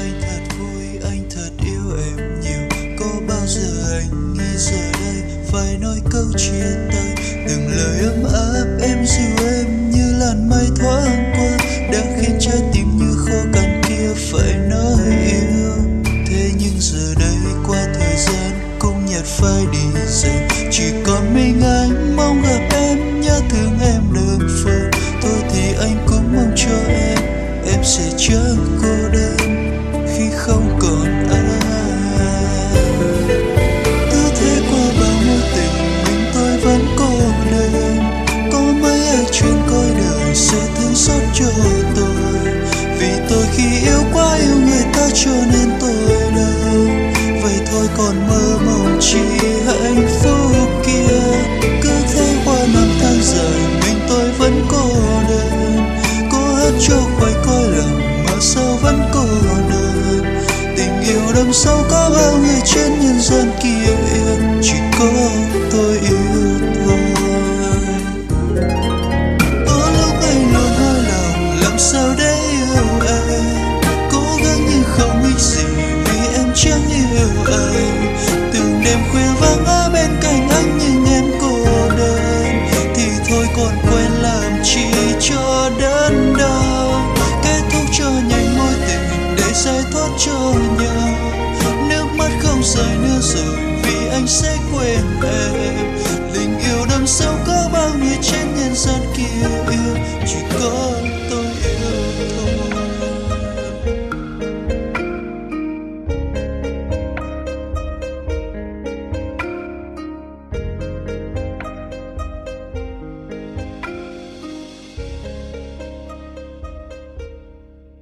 anh thật vui, anh thật yêu em nhiều. Có bao giờ anh nghĩ giờ đây phải nói câu chia tay từng lời ấm áp em dịu em như làn mây thoáng qua, đã khiến trái tim như khô cằn kia phải nói yêu. Thế nhưng giờ đây qua thời gian, cũng nhạt phai đi dần. Chỉ còn mình anh, mong gặp em, nhớ thương em đường phố thôi thì anh cũng mong cho em em sẽ chẳng cô đơn. Cho nên tôi đâu vậy thôi còn mơ mộng chỉ hạnh phúc kia. Cứ thế qua năm tháng rời mình tôi vẫn cô đơn. Cố hết cho khoai coi lòng mà sao vẫn cô đơn? Tình yêu đậm sâu có bao người trên nhân dân? chiếc yêu anh từng đêm khuya vắng ở bên cạnh anh nhưng em cô đơn. Thì thôi còn quên làm chi cho đớn đau. Kết thúc cho nhanh mối tình để giải thoát cho nhau. Nước mắt không rơi nữa rồi vì anh sẽ quên em. Tình yêu đâm sâu có bao nhiêu trên nhân gian kia yêu. Chỉ có